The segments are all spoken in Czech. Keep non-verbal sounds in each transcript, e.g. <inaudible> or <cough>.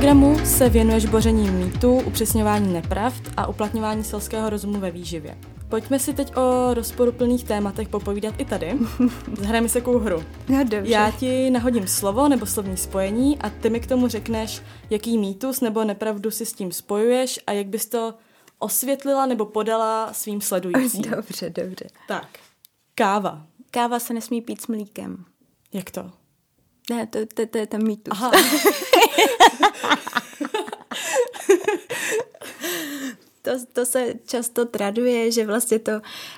Instagramu se věnuješ boření mýtů, upřesňování nepravd a uplatňování selského rozumu ve výživě. Pojďme si teď o rozporuplných tématech popovídat i tady. <laughs> Zahrajeme se kou hru. No dobře. Já ti nahodím slovo nebo slovní spojení a ty mi k tomu řekneš, jaký mýtus nebo nepravdu si s tím spojuješ a jak bys to osvětlila nebo podala svým sledujícím. <laughs> Dobře, dobře. Tak, káva. Káva se nesmí pít s mlíkem. Jak to? Ne, to, to, to je ten mýtus. Aha. <laughs> to, to se často traduje, že vlastně to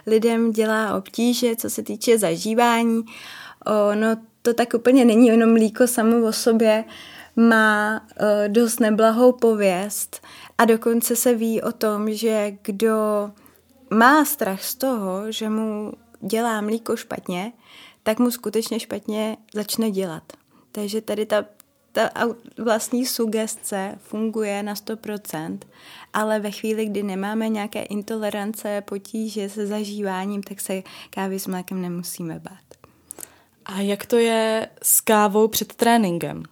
lidem dělá obtíže, co se týče zažívání. O, no to tak úplně není, jenom mlíko samo o sobě má dost neblahou pověst a dokonce se ví o tom, že kdo má strach z toho, že mu dělá mlíko špatně, tak mu skutečně špatně začne dělat. Takže tady ta, ta vlastní sugestce funguje na 100%, ale ve chvíli, kdy nemáme nějaké intolerance, potíže se zažíváním, tak se kávy s mlékem nemusíme bát. A jak to je s kávou před tréninkem?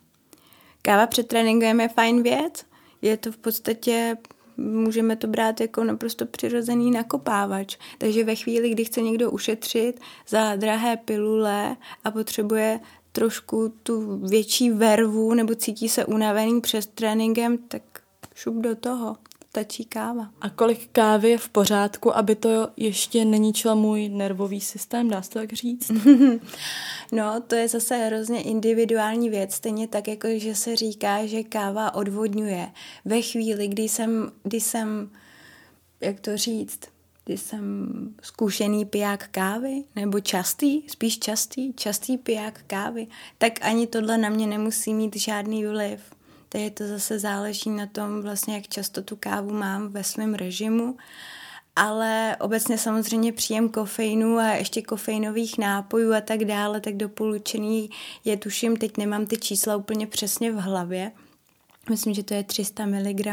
Káva před tréninkem je fajn věc. Je to v podstatě můžeme to brát jako naprosto přirozený nakopávač. Takže ve chvíli, kdy chce někdo ušetřit za drahé pilule a potřebuje trošku tu větší vervu nebo cítí se unavený před tréninkem, tak šup do toho. Stačí káva. A kolik kávy je v pořádku, aby to ještě neníčilo můj nervový systém, dá se tak říct? <laughs> no, to je zase hrozně individuální věc, stejně tak, jako že se říká, že káva odvodňuje. Ve chvíli, kdy jsem, kdy jsem jak to říct, jsem zkušený piják kávy, nebo častý, spíš častý, častý piják kávy, tak ani tohle na mě nemusí mít žádný vliv. Takže to zase záleží na tom, vlastně, jak často tu kávu mám ve svém režimu. Ale obecně samozřejmě příjem kofeinu a ještě kofeinových nápojů a tak dále, tak doporučený je, tuším, teď nemám ty čísla úplně přesně v hlavě, myslím, že to je 300 mg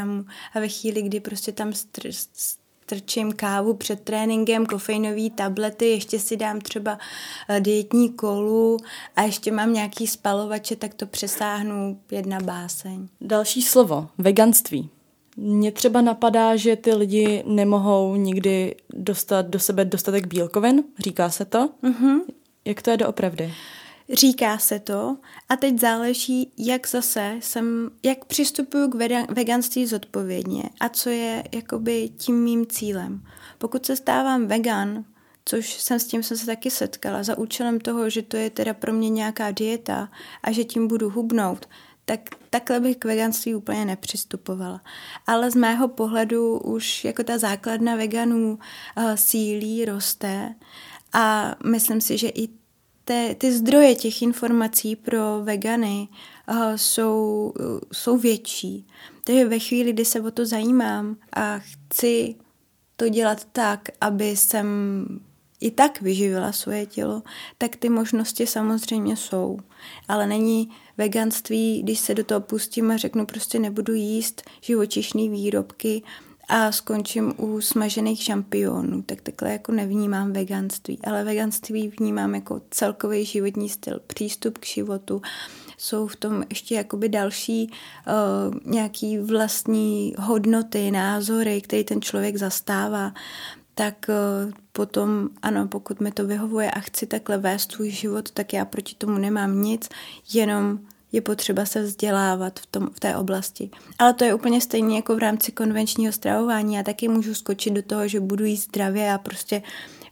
a ve chvíli, kdy prostě tam strčím kávu před tréninkem, kofeinové tablety, ještě si dám třeba eh, dietní kolu a ještě mám nějaký spalovače, tak to přesáhnu jedna báseň. Další slovo, veganství. Mně třeba napadá, že ty lidi nemohou nikdy dostat do sebe dostatek bílkovin, říká se to. Mm-hmm. Jak to je doopravdy? Říká se to a teď záleží, jak zase jsem, jak přistupuju k veganství zodpovědně a co je jakoby tím mým cílem. Pokud se stávám vegan, což jsem s tím jsem se taky setkala, za účelem toho, že to je teda pro mě nějaká dieta a že tím budu hubnout, tak takhle bych k veganství úplně nepřistupovala. Ale z mého pohledu už jako ta základna veganů uh, sílí, roste a myslím si, že i te, ty zdroje těch informací pro vegany uh, jsou, uh, jsou větší. Takže ve chvíli, kdy se o to zajímám a chci to dělat tak, aby jsem i tak vyživila svoje tělo, tak ty možnosti samozřejmě jsou. Ale není veganství, když se do toho pustím a řeknu prostě nebudu jíst živočišné výrobky, a skončím u smažených šampionů, tak takhle jako nevnímám veganství, ale veganství vnímám jako celkový životní styl, přístup k životu, jsou v tom ještě jakoby další uh, nějaký vlastní hodnoty, názory, které ten člověk zastává, tak uh, potom ano, pokud mi to vyhovuje a chci takhle vést svůj život, tak já proti tomu nemám nic, jenom je potřeba se vzdělávat v, tom, v té oblasti. Ale to je úplně stejně jako v rámci konvenčního stravování. Já taky můžu skočit do toho, že budu jíst zdravě a prostě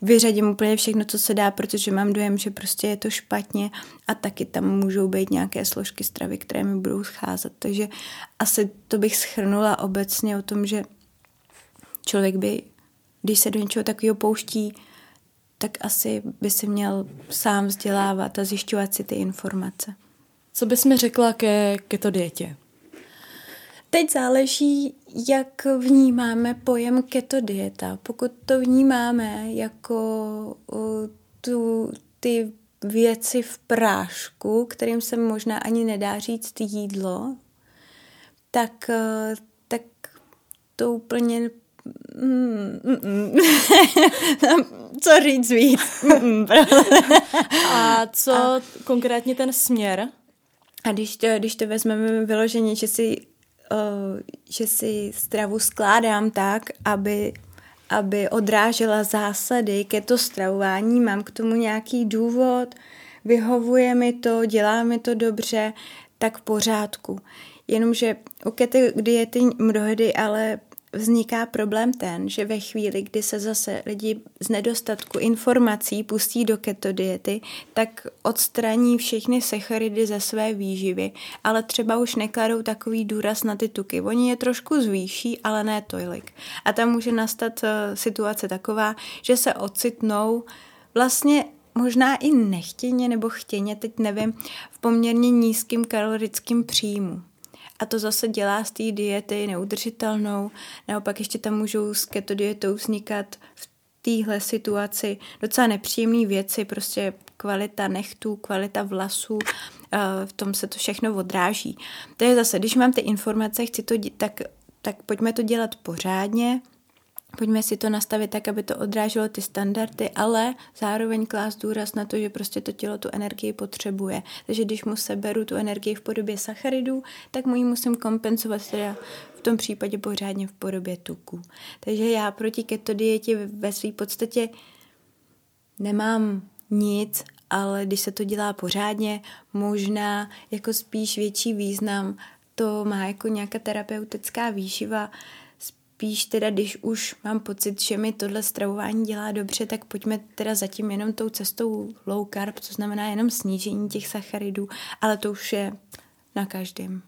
vyřadím úplně všechno, co se dá, protože mám dojem, že prostě je to špatně a taky tam můžou být nějaké složky stravy, které mi budou scházet. Takže asi to bych schrnula obecně o tom, že člověk by, když se do něčeho takového pouští, tak asi by se měl sám vzdělávat a zjišťovat si ty informace. Co bys mi řekla ke keto dietě? Teď záleží, jak vnímáme pojem keto dieta. Pokud to vnímáme jako uh, tu, ty věci v prášku, kterým se možná ani nedá říct jídlo, tak, uh, tak to úplně Mm, mm, mm. <laughs> co říct víc? <laughs> A co A... konkrétně ten směr? A když to, když to vezmeme vyloženě, že si že si stravu skládám tak, aby, aby odrážela zásady ke to stravování, mám k tomu nějaký důvod, vyhovuje mi to, dělá mi to dobře, tak v pořádku. Jenomže u kety diety mnohdy ale vzniká problém ten, že ve chvíli, kdy se zase lidi z nedostatku informací pustí do keto diety, tak odstraní všechny sacharidy ze své výživy, ale třeba už nekladou takový důraz na ty tuky. Oni je trošku zvýší, ale ne tolik. A tam může nastat uh, situace taková, že se ocitnou vlastně možná i nechtěně nebo chtěně, teď nevím, v poměrně nízkým kalorickým příjmu. A to zase dělá z té diety neudržitelnou. Naopak ještě tam můžou s keto dietou vznikat v téhle situaci docela nepříjemné věci, prostě kvalita nechtů, kvalita vlasů, eh, v tom se to všechno odráží. To je zase, když mám ty informace, chci to, tak, tak pojďme to dělat pořádně, Pojďme si to nastavit tak, aby to odráželo ty standardy, ale zároveň klást důraz na to, že prostě to tělo tu energii potřebuje. Takže když mu seberu tu energii v podobě sacharidů, tak mu ji musím kompenzovat teda v tom případě pořádně v podobě tuku. Takže já proti keto dietě ve své podstatě nemám nic, ale když se to dělá pořádně, možná jako spíš větší význam to má jako nějaká terapeutická výživa, spíš teda, když už mám pocit, že mi tohle stravování dělá dobře, tak pojďme teda zatím jenom tou cestou low carb, to znamená jenom snížení těch sacharidů, ale to už je na každém.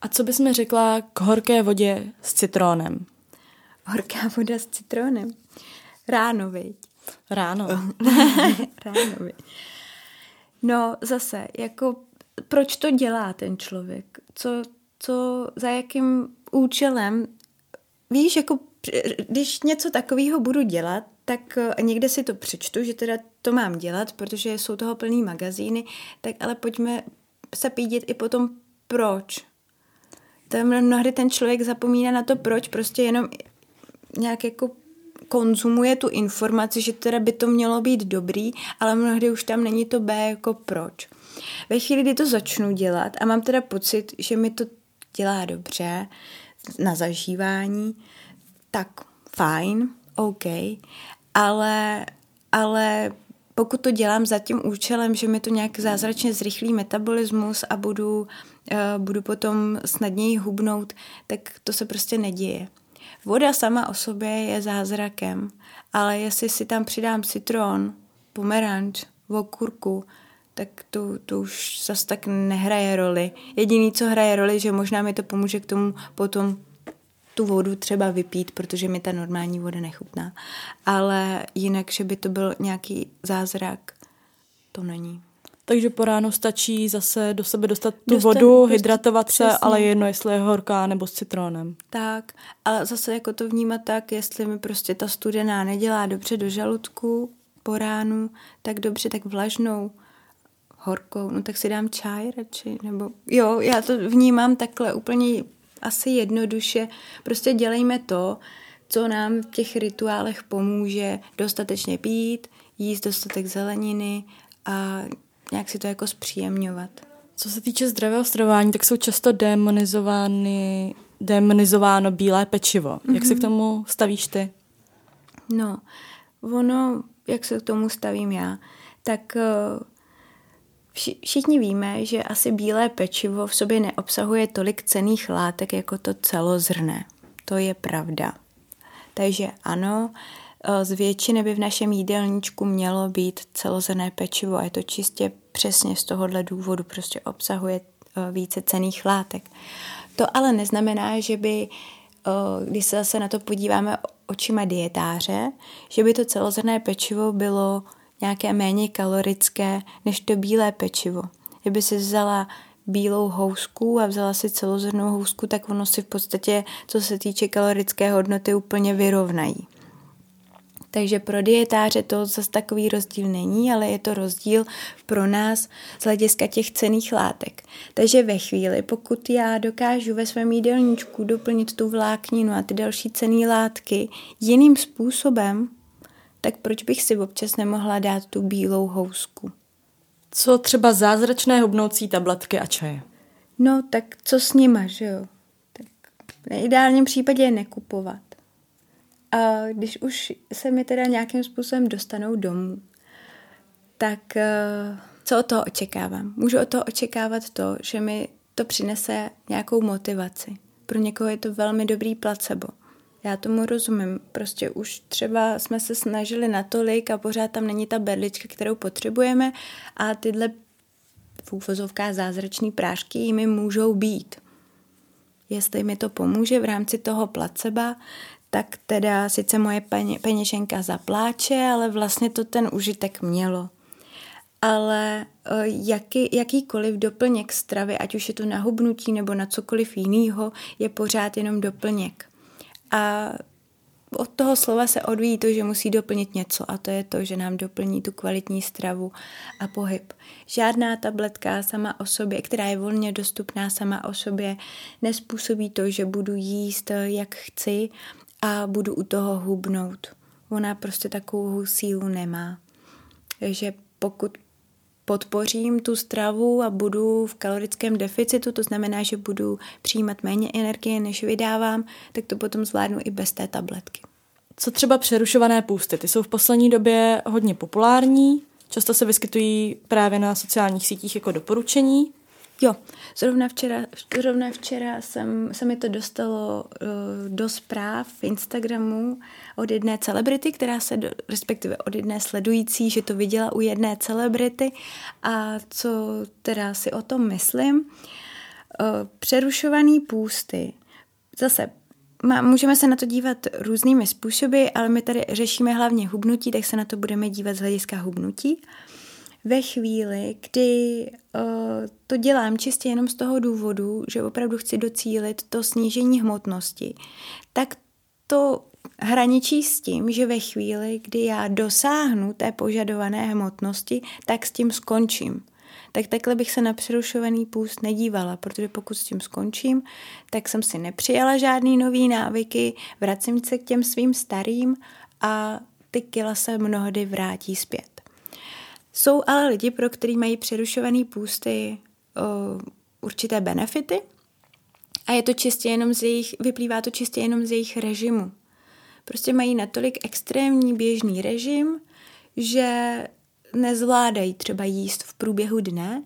A co bys mi řekla k horké vodě s citrónem? Horká voda s citrónem? Ráno, viď? Ráno. <laughs> Ráno, viď? No zase, jako proč to dělá ten člověk? Co, co, za jakým účelem víš, jako když něco takového budu dělat, tak eh, někde si to přečtu, že teda to mám dělat, protože jsou toho plný magazíny, tak ale pojďme se pídit i potom proč. To mnohdy ten člověk zapomíná na to proč, prostě jenom nějak jako konzumuje tu informaci, že teda by to mělo být dobrý, ale mnohdy už tam není to B jako proč. Ve chvíli, kdy to začnu dělat a mám teda pocit, že mi to dělá dobře, na zažívání, tak fajn, OK, ale, ale pokud to dělám za tím účelem, že mi to nějak zázračně zrychlí metabolismus a budu, uh, budu potom snadněji hubnout, tak to se prostě neděje. Voda sama o sobě je zázrakem, ale jestli si tam přidám citron, pomeranč, okurku, tak to, to už zas tak nehraje roli. Jediný, co hraje roli, že možná mi to pomůže k tomu potom tu vodu třeba vypít, protože mi ta normální voda nechutná. Ale jinak, že by to byl nějaký zázrak, to není. Takže po ránu stačí zase do sebe dostat tu dostat, vodu, dostat, hydratovat se, přesně. ale jedno, jestli je horká nebo s citronem. Tak, ale zase jako to vnímat tak, jestli mi prostě ta studená nedělá dobře do žaludku po ránu, tak dobře, tak vlažnou horkou, no tak si dám čaj radši, nebo jo, já to vnímám takhle úplně asi jednoduše. Prostě dělejme to, co nám v těch rituálech pomůže dostatečně pít, jíst dostatek zeleniny a nějak si to jako zpříjemňovat. Co se týče zdravého stravování, tak jsou často demonizovány, demonizováno bílé pečivo. Mm-hmm. Jak se k mhm. tomu stavíš ty? No, ono, jak se k tomu stavím já, tak uh, Všichni víme, že asi bílé pečivo v sobě neobsahuje tolik cených látek jako to celozrné. To je pravda. Takže ano, z většiny by v našem jídelníčku mělo být celozrné pečivo a je to čistě přesně z tohohle důvodu, prostě obsahuje e, více cených látek. To ale neznamená, že by, e, když se zase na to podíváme očima dietáře, že by to celozrné pečivo bylo nějaké méně kalorické než to bílé pečivo. Kdyby si vzala bílou housku a vzala si celozrnou housku, tak ono si v podstatě, co se týče kalorické hodnoty, úplně vyrovnají. Takže pro dietáře to zase takový rozdíl není, ale je to rozdíl pro nás z hlediska těch cených látek. Takže ve chvíli, pokud já dokážu ve svém jídelníčku doplnit tu vlákninu a ty další cené látky jiným způsobem, tak proč bych si občas nemohla dát tu bílou housku? Co třeba zázračné hubnoucí tabletky a čaje? No, tak co s nima, že jo? V ideálním případě je nekupovat. A když už se mi teda nějakým způsobem dostanou domů, tak eh, co od toho očekávám? Můžu od toho očekávat to, že mi to přinese nějakou motivaci. Pro někoho je to velmi dobrý placebo. Já tomu rozumím. Prostě už třeba jsme se snažili natolik a pořád tam není ta berlička, kterou potřebujeme a tyhle v zázračný prášky jimi můžou být. Jestli mi to pomůže v rámci toho placeba, tak teda sice moje peněženka zapláče, ale vlastně to ten užitek mělo. Ale eh, jaký, jakýkoliv doplněk stravy, ať už je to na hubnutí nebo na cokoliv jiného, je pořád jenom doplněk. A od toho slova se odvíjí to, že musí doplnit něco a to je to, že nám doplní tu kvalitní stravu a pohyb. Žádná tabletka sama o sobě, která je volně dostupná sama o sobě, nespůsobí to, že budu jíst jak chci a budu u toho hubnout. Ona prostě takovou sílu nemá. Takže pokud podpořím tu stravu a budu v kalorickém deficitu, to znamená, že budu přijímat méně energie, než vydávám, tak to potom zvládnu i bez té tabletky. Co třeba přerušované půsty? Ty jsou v poslední době hodně populární, často se vyskytují právě na sociálních sítích jako doporučení. Jo, zrovna včera, zrovna včera jsem, se mi to dostalo uh, do zpráv v Instagramu od jedné celebrity, která se, do, respektive od jedné sledující, že to viděla u jedné celebrity a co teda si o tom myslím. Uh, přerušovaný půsty. Zase má, můžeme se na to dívat různými způsoby, ale my tady řešíme hlavně hubnutí, tak se na to budeme dívat z hlediska hubnutí. Uh, ve chvíli, kdy uh, to dělám čistě jenom z toho důvodu, že opravdu chci docílit to snížení hmotnosti, tak to hraničí s tím, že ve chvíli, kdy já dosáhnu té požadované hmotnosti, tak s tím skončím. Tak takhle bych se na přerušovaný půst nedívala, protože pokud s tím skončím, tak jsem si nepřijala žádný nový návyky, vracím se k těm svým starým a ty kila se mnohdy vrátí zpět. Jsou ale lidi, pro který mají přerušovaný půsty o, určité benefity a je to čistě jenom z jejich, vyplývá to čistě jenom z jejich režimu. Prostě mají natolik extrémní běžný režim, že nezvládají třeba jíst v průběhu dne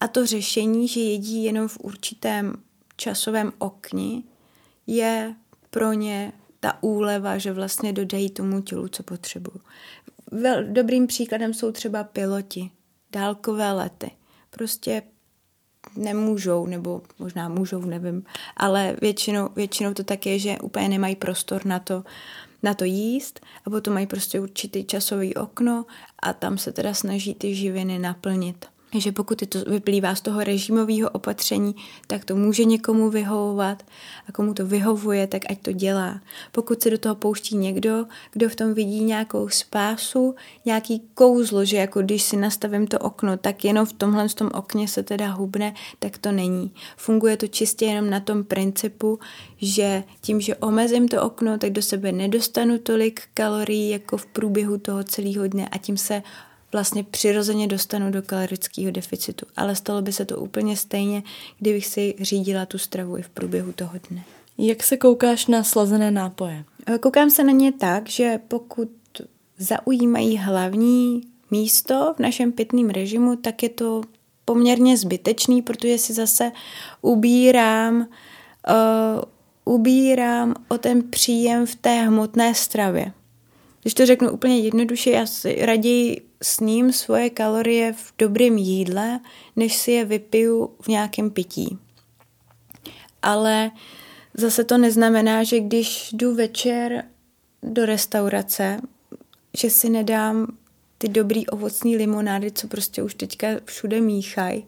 a to řešení, že jedí jenom v určitém časovém okni, je pro ně ta úleva, že vlastně dodají tomu tělu, co potřebují. Vel, dobrým příkladem jsou třeba piloti, dálkové lety. Prostě nemůžou, nebo možná můžou, nevím, ale většinou, většinou to tak je, že úplně nemají prostor na to, na to jíst a potom mají prostě určitý časový okno a tam se teda snaží ty živiny naplnit že pokud to vyplývá z toho režimového opatření, tak to může někomu vyhovovat a komu to vyhovuje, tak ať to dělá. Pokud se do toho pouští někdo, kdo v tom vidí nějakou spásu, nějaký kouzlo, že jako když si nastavím to okno, tak jenom v tomhle v tom okně se teda hubne, tak to není. Funguje to čistě jenom na tom principu, že tím, že omezím to okno, tak do sebe nedostanu tolik kalorií jako v průběhu toho celého dne a tím se vlastně přirozeně dostanu do kalorického deficitu. Ale stalo by se to úplně stejně, kdybych si řídila tu stravu i v průběhu toho dne. Jak se koukáš na slazené nápoje? Eh, koukám se na ně tak, že pokud zaujímají hlavní místo v našem pitném režimu, tak je to poměrně zbytečný, protože si zase ubírám, uh, ubírám o ten příjem v té hmotné stravě. Když to řeknu úplně jednoduše, já si raději sním svoje kalorie v dobrém jídle, než si je vypiju v nějakém pití. Ale zase to neznamená, že když jdu večer do restaurace, že si nedám ty dobrý ovocní limonády, co prostě už teďka všude míchají,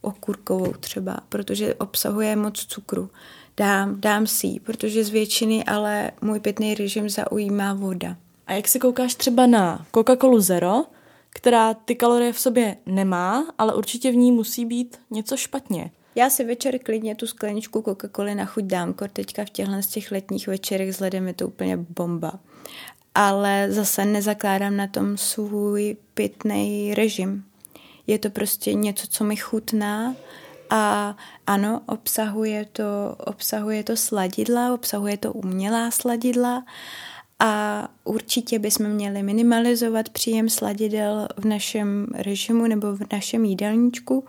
okurkovou třeba, protože obsahuje moc cukru. Dám, dám si protože z většiny ale můj pitný režim zaujímá voda. A jak si koukáš třeba na Coca-Colu Zero, která ty kalorie v sobě nemá, ale určitě v ní musí být něco špatně. Já si večer klidně tu skleničku Coca-Coly na chuť dám, kor teďka v těchhle z těch letních večerech vzhledem je to úplně bomba. Ale zase nezakládám na tom svůj pitný režim. Je to prostě něco, co mi chutná A ano, obsahuje to, obsahuje to sladidla, obsahuje to umělá sladidla a určitě bychom měli minimalizovat příjem sladidel v našem režimu nebo v našem jídelníčku.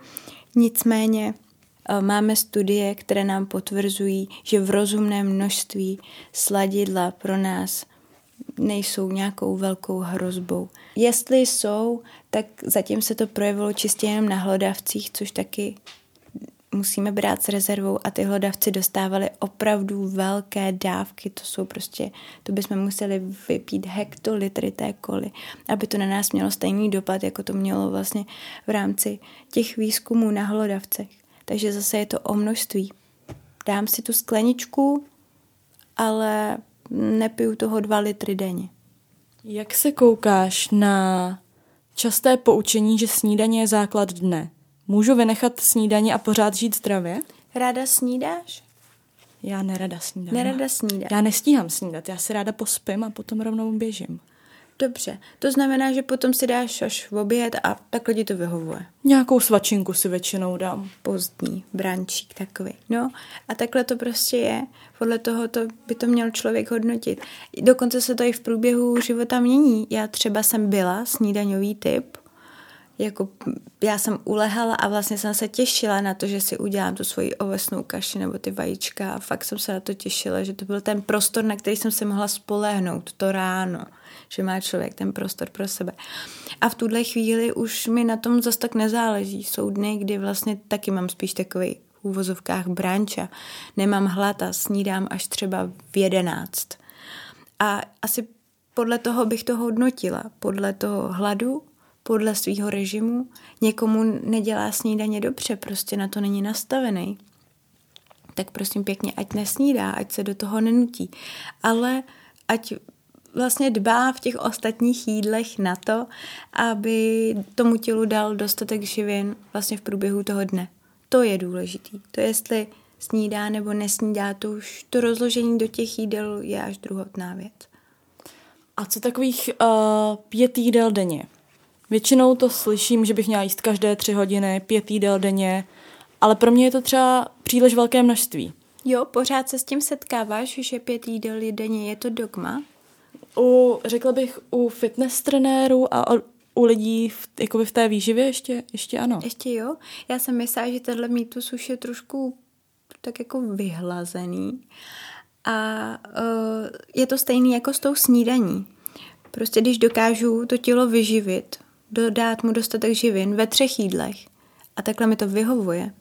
Nicméně eh, máme studie, které nám potvrzují, že v rozumném množství sladidla pro nás nejsou nějakou velkou hrozbou. Jestli jsou, tak zatím se to projevilo čistě jenom na hlodavcích, což taky musíme brát s rezervou a ty hlodavci dostávali opravdu velké dávky, to jsou prostě, to bychom museli vypít hektolitry té koly, aby to na nás mělo stejný dopad, jako to mělo vlastně v rámci těch výzkumů na hlodavcech. Takže zase je to o množství. Dám si tu skleničku, ale nepiju toho dva litry denně. Jak se koukáš na časté poučení, že snídaně je základ dne? Můžu vynechat snídaně a pořád žít zdravě? Ráda snídáš? Já nerada snídám. Nerada snídám. Já nestíhám snídat, já si ráda pospím a potom rovnou běžím. Dobře, to znamená, že potom si dáš až v oběd a takhle ti to vyhovuje. Nějakou svačinku si většinou dám. Pozdní, brančík takový. No a takhle to prostě je. Podle toho to by to měl člověk hodnotit. Dokonce se to i v průběhu života mění. Já třeba jsem byla snídaňový typ, jako já jsem ulehala a vlastně jsem se těšila na to, že si udělám tu svoji ovesnou kaši nebo ty vajíčka a fakt jsem se na to těšila, že to byl ten prostor, na který jsem se mohla spolehnout to ráno, že má člověk ten prostor pro sebe. A v tuhle chvíli už mi na tom zas tak nezáleží. Jsou dny, kdy vlastně taky mám spíš takový v úvozovkách branča. Nemám hlad a snídám až třeba v jedenáct. A asi podle toho bych to hodnotila. Podle toho hladu podle svého režimu. Někomu nedělá snídaně dobře, prostě na to není nastavený. Tak prosím pěkně, ať nesnídá, ať se do toho nenutí. Ale ať vlastně dbá v těch ostatních jídlech na to, aby tomu tělu dal dostatek živin vlastně v průběhu toho dne. To je důležitý. To jestli snídá nebo nesnídá, to už to rozložení do těch jídel je až druhotná věc. A co takových uh, pět jídel denně? Většinou to slyším, že bych měla jíst každé tři hodiny, pět jídel denně, ale pro mě je to třeba příliš velké množství. Jo, pořád se s tím setkáváš, že pět jídel denně je to dogma? U, řekla bych, u fitness trenérů a u lidí v, jakoby v té výživě ještě, ještě ano. Ještě jo? Já jsem myslela, že tenhle mýtus už je trošku tak jako vyhlazený. A uh, je to stejný jako s tou snídaní. Prostě když dokážu to tělo vyživit, dát mu dostatek živin ve třech jídlech a takhle mi to vyhovuje,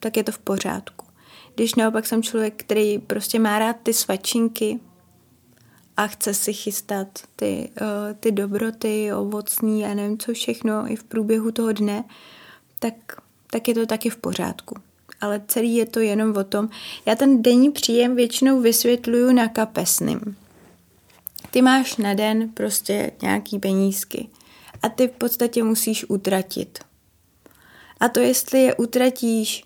tak je to v pořádku. Když naopak jsem člověk, který prostě má rád ty svačinky a chce si chystat ty, uh, ty dobroty, ovocní a nevím co všechno i v průběhu toho dne, tak, tak je to taky v pořádku. Ale celý je to jenom o tom, já ten denní příjem většinou vysvětluju na kapesným. Ty máš na den prostě nějaký penízky a ty v podstatě musíš utratit. A to, jestli je utratíš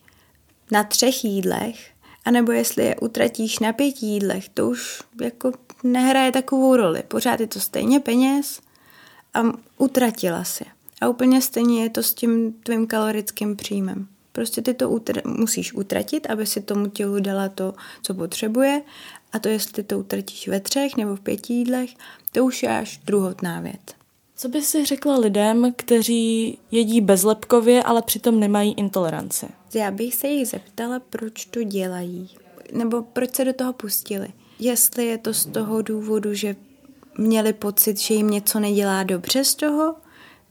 na třech jídlech, anebo jestli je utratíš na pěti jídlech, to už jako nehraje takovou roli. Pořád je to stejně peněz a utratila si. A úplně stejně je to s tím tvým kalorickým příjmem. Prostě ty to utr- musíš utratit, aby si tomu tělu dala to, co potřebuje. A to, jestli to utratíš ve třech nebo v pěti jídlech, to už je až druhotná věc. Co by si řekla lidem, kteří jedí bezlepkově, ale přitom nemají intoleranci? Já bych se jich zeptala, proč to dělají, nebo proč se do toho pustili. Jestli je to z toho důvodu, že měli pocit, že jim něco nedělá dobře z toho,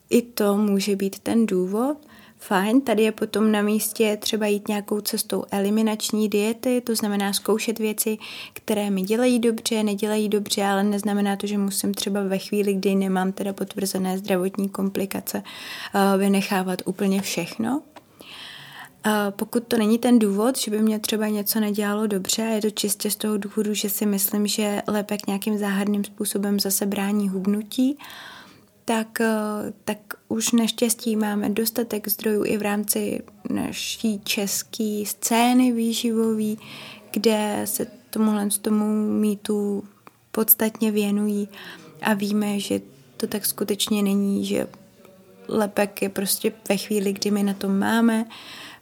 i to může být ten důvod, Fajn, tady je potom na místě třeba jít nějakou cestou eliminační diety, to znamená zkoušet věci, které mi dělají dobře, nedělají dobře, ale neznamená to, že musím třeba ve chvíli, kdy nemám teda potvrzené zdravotní komplikace, eh, vynechávat úplně všechno. A pokud to není ten důvod, že by mě třeba něco nedělalo dobře, je to čistě z toho důvodu, že si myslím, že lepek nějakým záhadným způsobem zase brání hubnutí, tak, eh, tak už naštěstí máme dostatek zdrojů i v rámci naší české scény výživový, kde se tomuhle tomu mýtu podstatně věnují a víme, že to tak skutečně není, že lepek je prostě ve chvíli, kdy my na tom máme,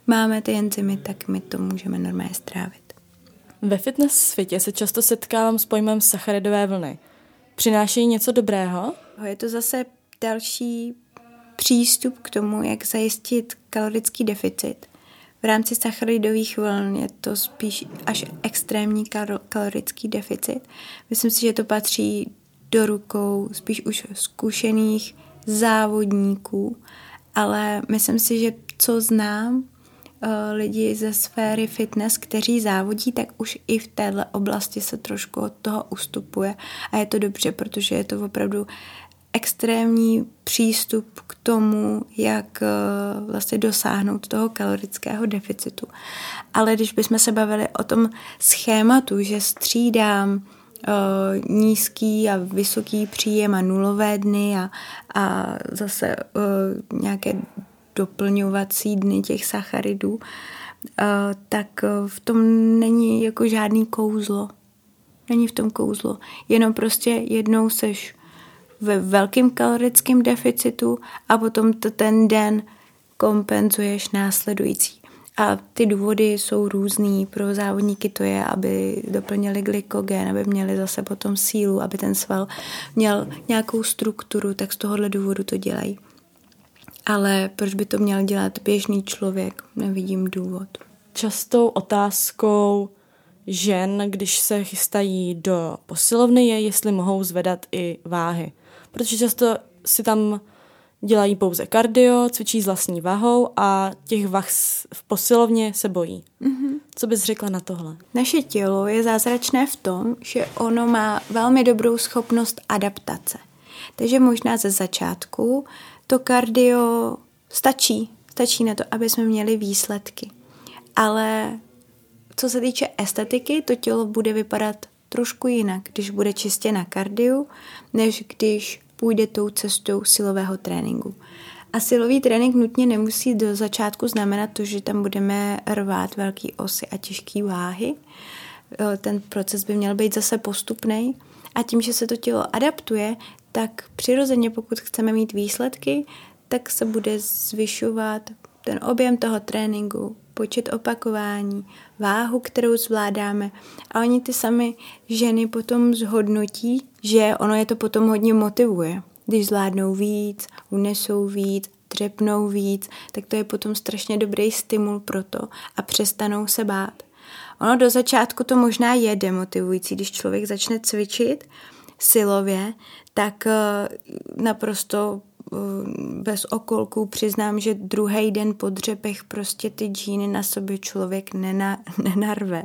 máme ty enzymy, tak my to můžeme normálně strávit. Ve fitness světě se často setkávám s pojmem sacharidové vlny. Přináší něco dobrého? Je to zase další přístup k tomu, jak zajistit kalorický deficit. V rámci sacharidových vln je to spíš až extrémní kalorický deficit. Myslím si, že to patří do rukou spíš už zkušených závodníků, ale myslím si, že co znám uh, lidi ze sféry fitness, kteří závodí, tak už i v téhle oblasti se trošku od toho ustupuje a je to dobře, protože je to opravdu extrémní přístup k tomu, jak uh, vlastně dosáhnout toho kalorického deficitu. Ale když bychom se bavili o tom schématu, že střídám uh, nízký a vysoký příjem a nulové dny a, a zase uh, nějaké doplňovací dny těch sacharidů, tak v tom není jako žádný kouzlo. Není v tom kouzlo. Jenom prostě jednou seš ve velkém kalorickém deficitu a potom to ten den kompenzuješ následující. A ty důvody jsou různý. Pro závodníky to je, aby doplnili glykogen, aby měli zase potom sílu, aby ten sval měl nějakou strukturu, tak z tohohle důvodu to dělají. Ale proč by to měl dělat běžný člověk? Nevidím důvod. Častou otázkou žen, když se chystají do posilovny, je, jestli mohou zvedat i váhy. Protože často si tam Dělají pouze kardio, cvičí s vlastní váhou a těch vah v posilovně se bojí. Mm-hmm. Co bys řekla na tohle? Naše tělo je zázračné v tom, že ono má velmi dobrou schopnost adaptace. Takže možná ze začátku to kardio stačí. Stačí na to, aby jsme měli výsledky. Ale co se týče estetiky, to tělo bude vypadat trošku jinak, když bude čistě na kardiu, než když půjde tou cestou silového tréninku. A silový trénink nutně nemusí do začátku znamenat to, že tam budeme rvát velký osy a těžké váhy. E, ten proces by měl být zase postupný. A tím, že se to tělo adaptuje, tak přirozeně, pokud chceme mít výsledky, tak se bude zvyšovat ten objem toho tréninku, počet opakování, váhu, kterou zvládáme. A oni ty sami ženy potom zhodnotí, že ono je to potom hodně motivuje. Když zvládnou víc, unesou víc, třepnou víc, tak to je potom strašně dobrý stimul pro to a přestanou se bát. Ono do začátku to možná je demotivující, když člověk začne cvičit silově, tak eh, naprosto bez okolků přiznám, že druhý den po dřepech prostě ty džíny na sobě člověk nena, <laughs> nenarve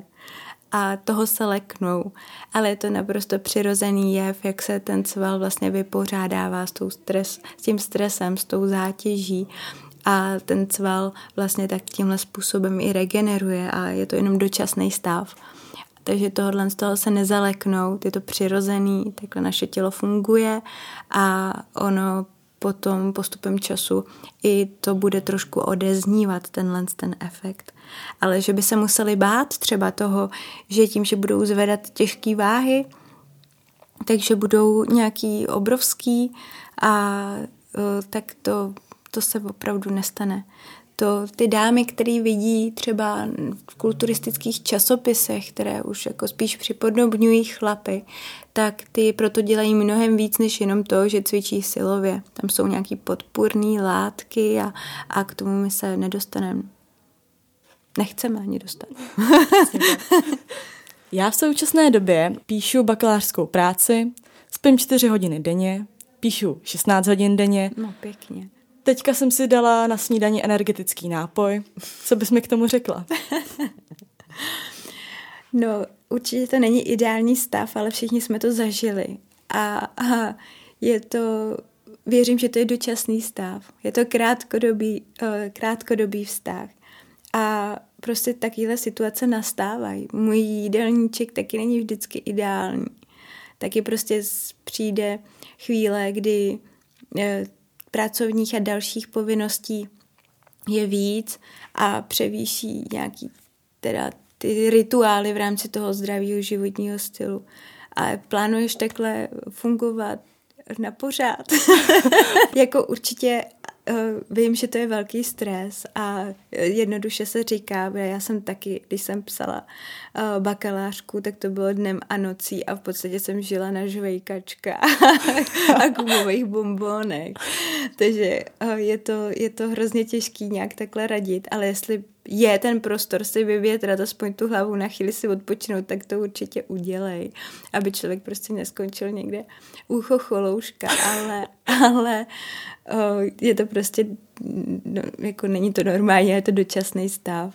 a toho se leknou. Ale je to naprosto přirozený jev, jak se ten sval vlastně vypořádává s, tou stres, s tím stresem, s tou zátěží a ten sval vlastně tak tímhle způsobem i regeneruje a je to jenom dočasný stav. Takže tohle z toho se nezaleknout, je to přirozený, takhle naše tělo funguje a ono potom postupem času i to bude trošku odeznívat tenhle ten efekt. Ale že by se museli bát třeba toho, že tím, že budou zvedat těžké váhy, takže budou nějaký obrovský a e, tak to, to se opravdu nestane to ty dámy, které vidí třeba v kulturistických časopisech, které už jako spíš připodobňují chlapy, tak ty proto dělají mnohem víc než jenom to, že cvičí silově. Tam jsou nějaký podpůrné látky a, a k tomu my se nedostaneme. Nechceme ani dostat. <laughs> Já v současné době píšu bakalářskou práci, spím 4 hodiny denně, píšu 16 hodin denně. No pěkně. Teďka jsem si dala na snídaní energetický nápoj. Co bys mi k tomu řekla? <laughs> no, určitě to není ideální stav, ale všichni jsme to zažili. A, a je to, věřím, že to je dočasný stav. Je to krátkodobý, uh, krátkodobý vztah. A prostě takovéhle situace nastávají. Můj jídelníček taky není vždycky ideální. Taky prostě přijde chvíle, kdy uh, pracovních a dalších povinností je víc a převýší nějaký teda ty rituály v rámci toho zdravého životního stylu. A plánuješ takhle fungovat na pořád. <laughs> jako určitě vím, že to je velký stres a jednoduše se říká, já jsem taky, když jsem psala uh, bakalářku, tak to bylo dnem a nocí a v podstatě jsem žila na žvejkačkách <laughs> a gumových bombónech. Takže je, to, je to hrozně těžký nějak takhle radit, ale jestli je ten prostor si vyvětrat, aspoň tu hlavu na chvíli si odpočinout, tak to určitě udělej, aby člověk prostě neskončil někde u chocholouška, ale, ale o, je to prostě, no, jako není to normální, je to dočasný stav.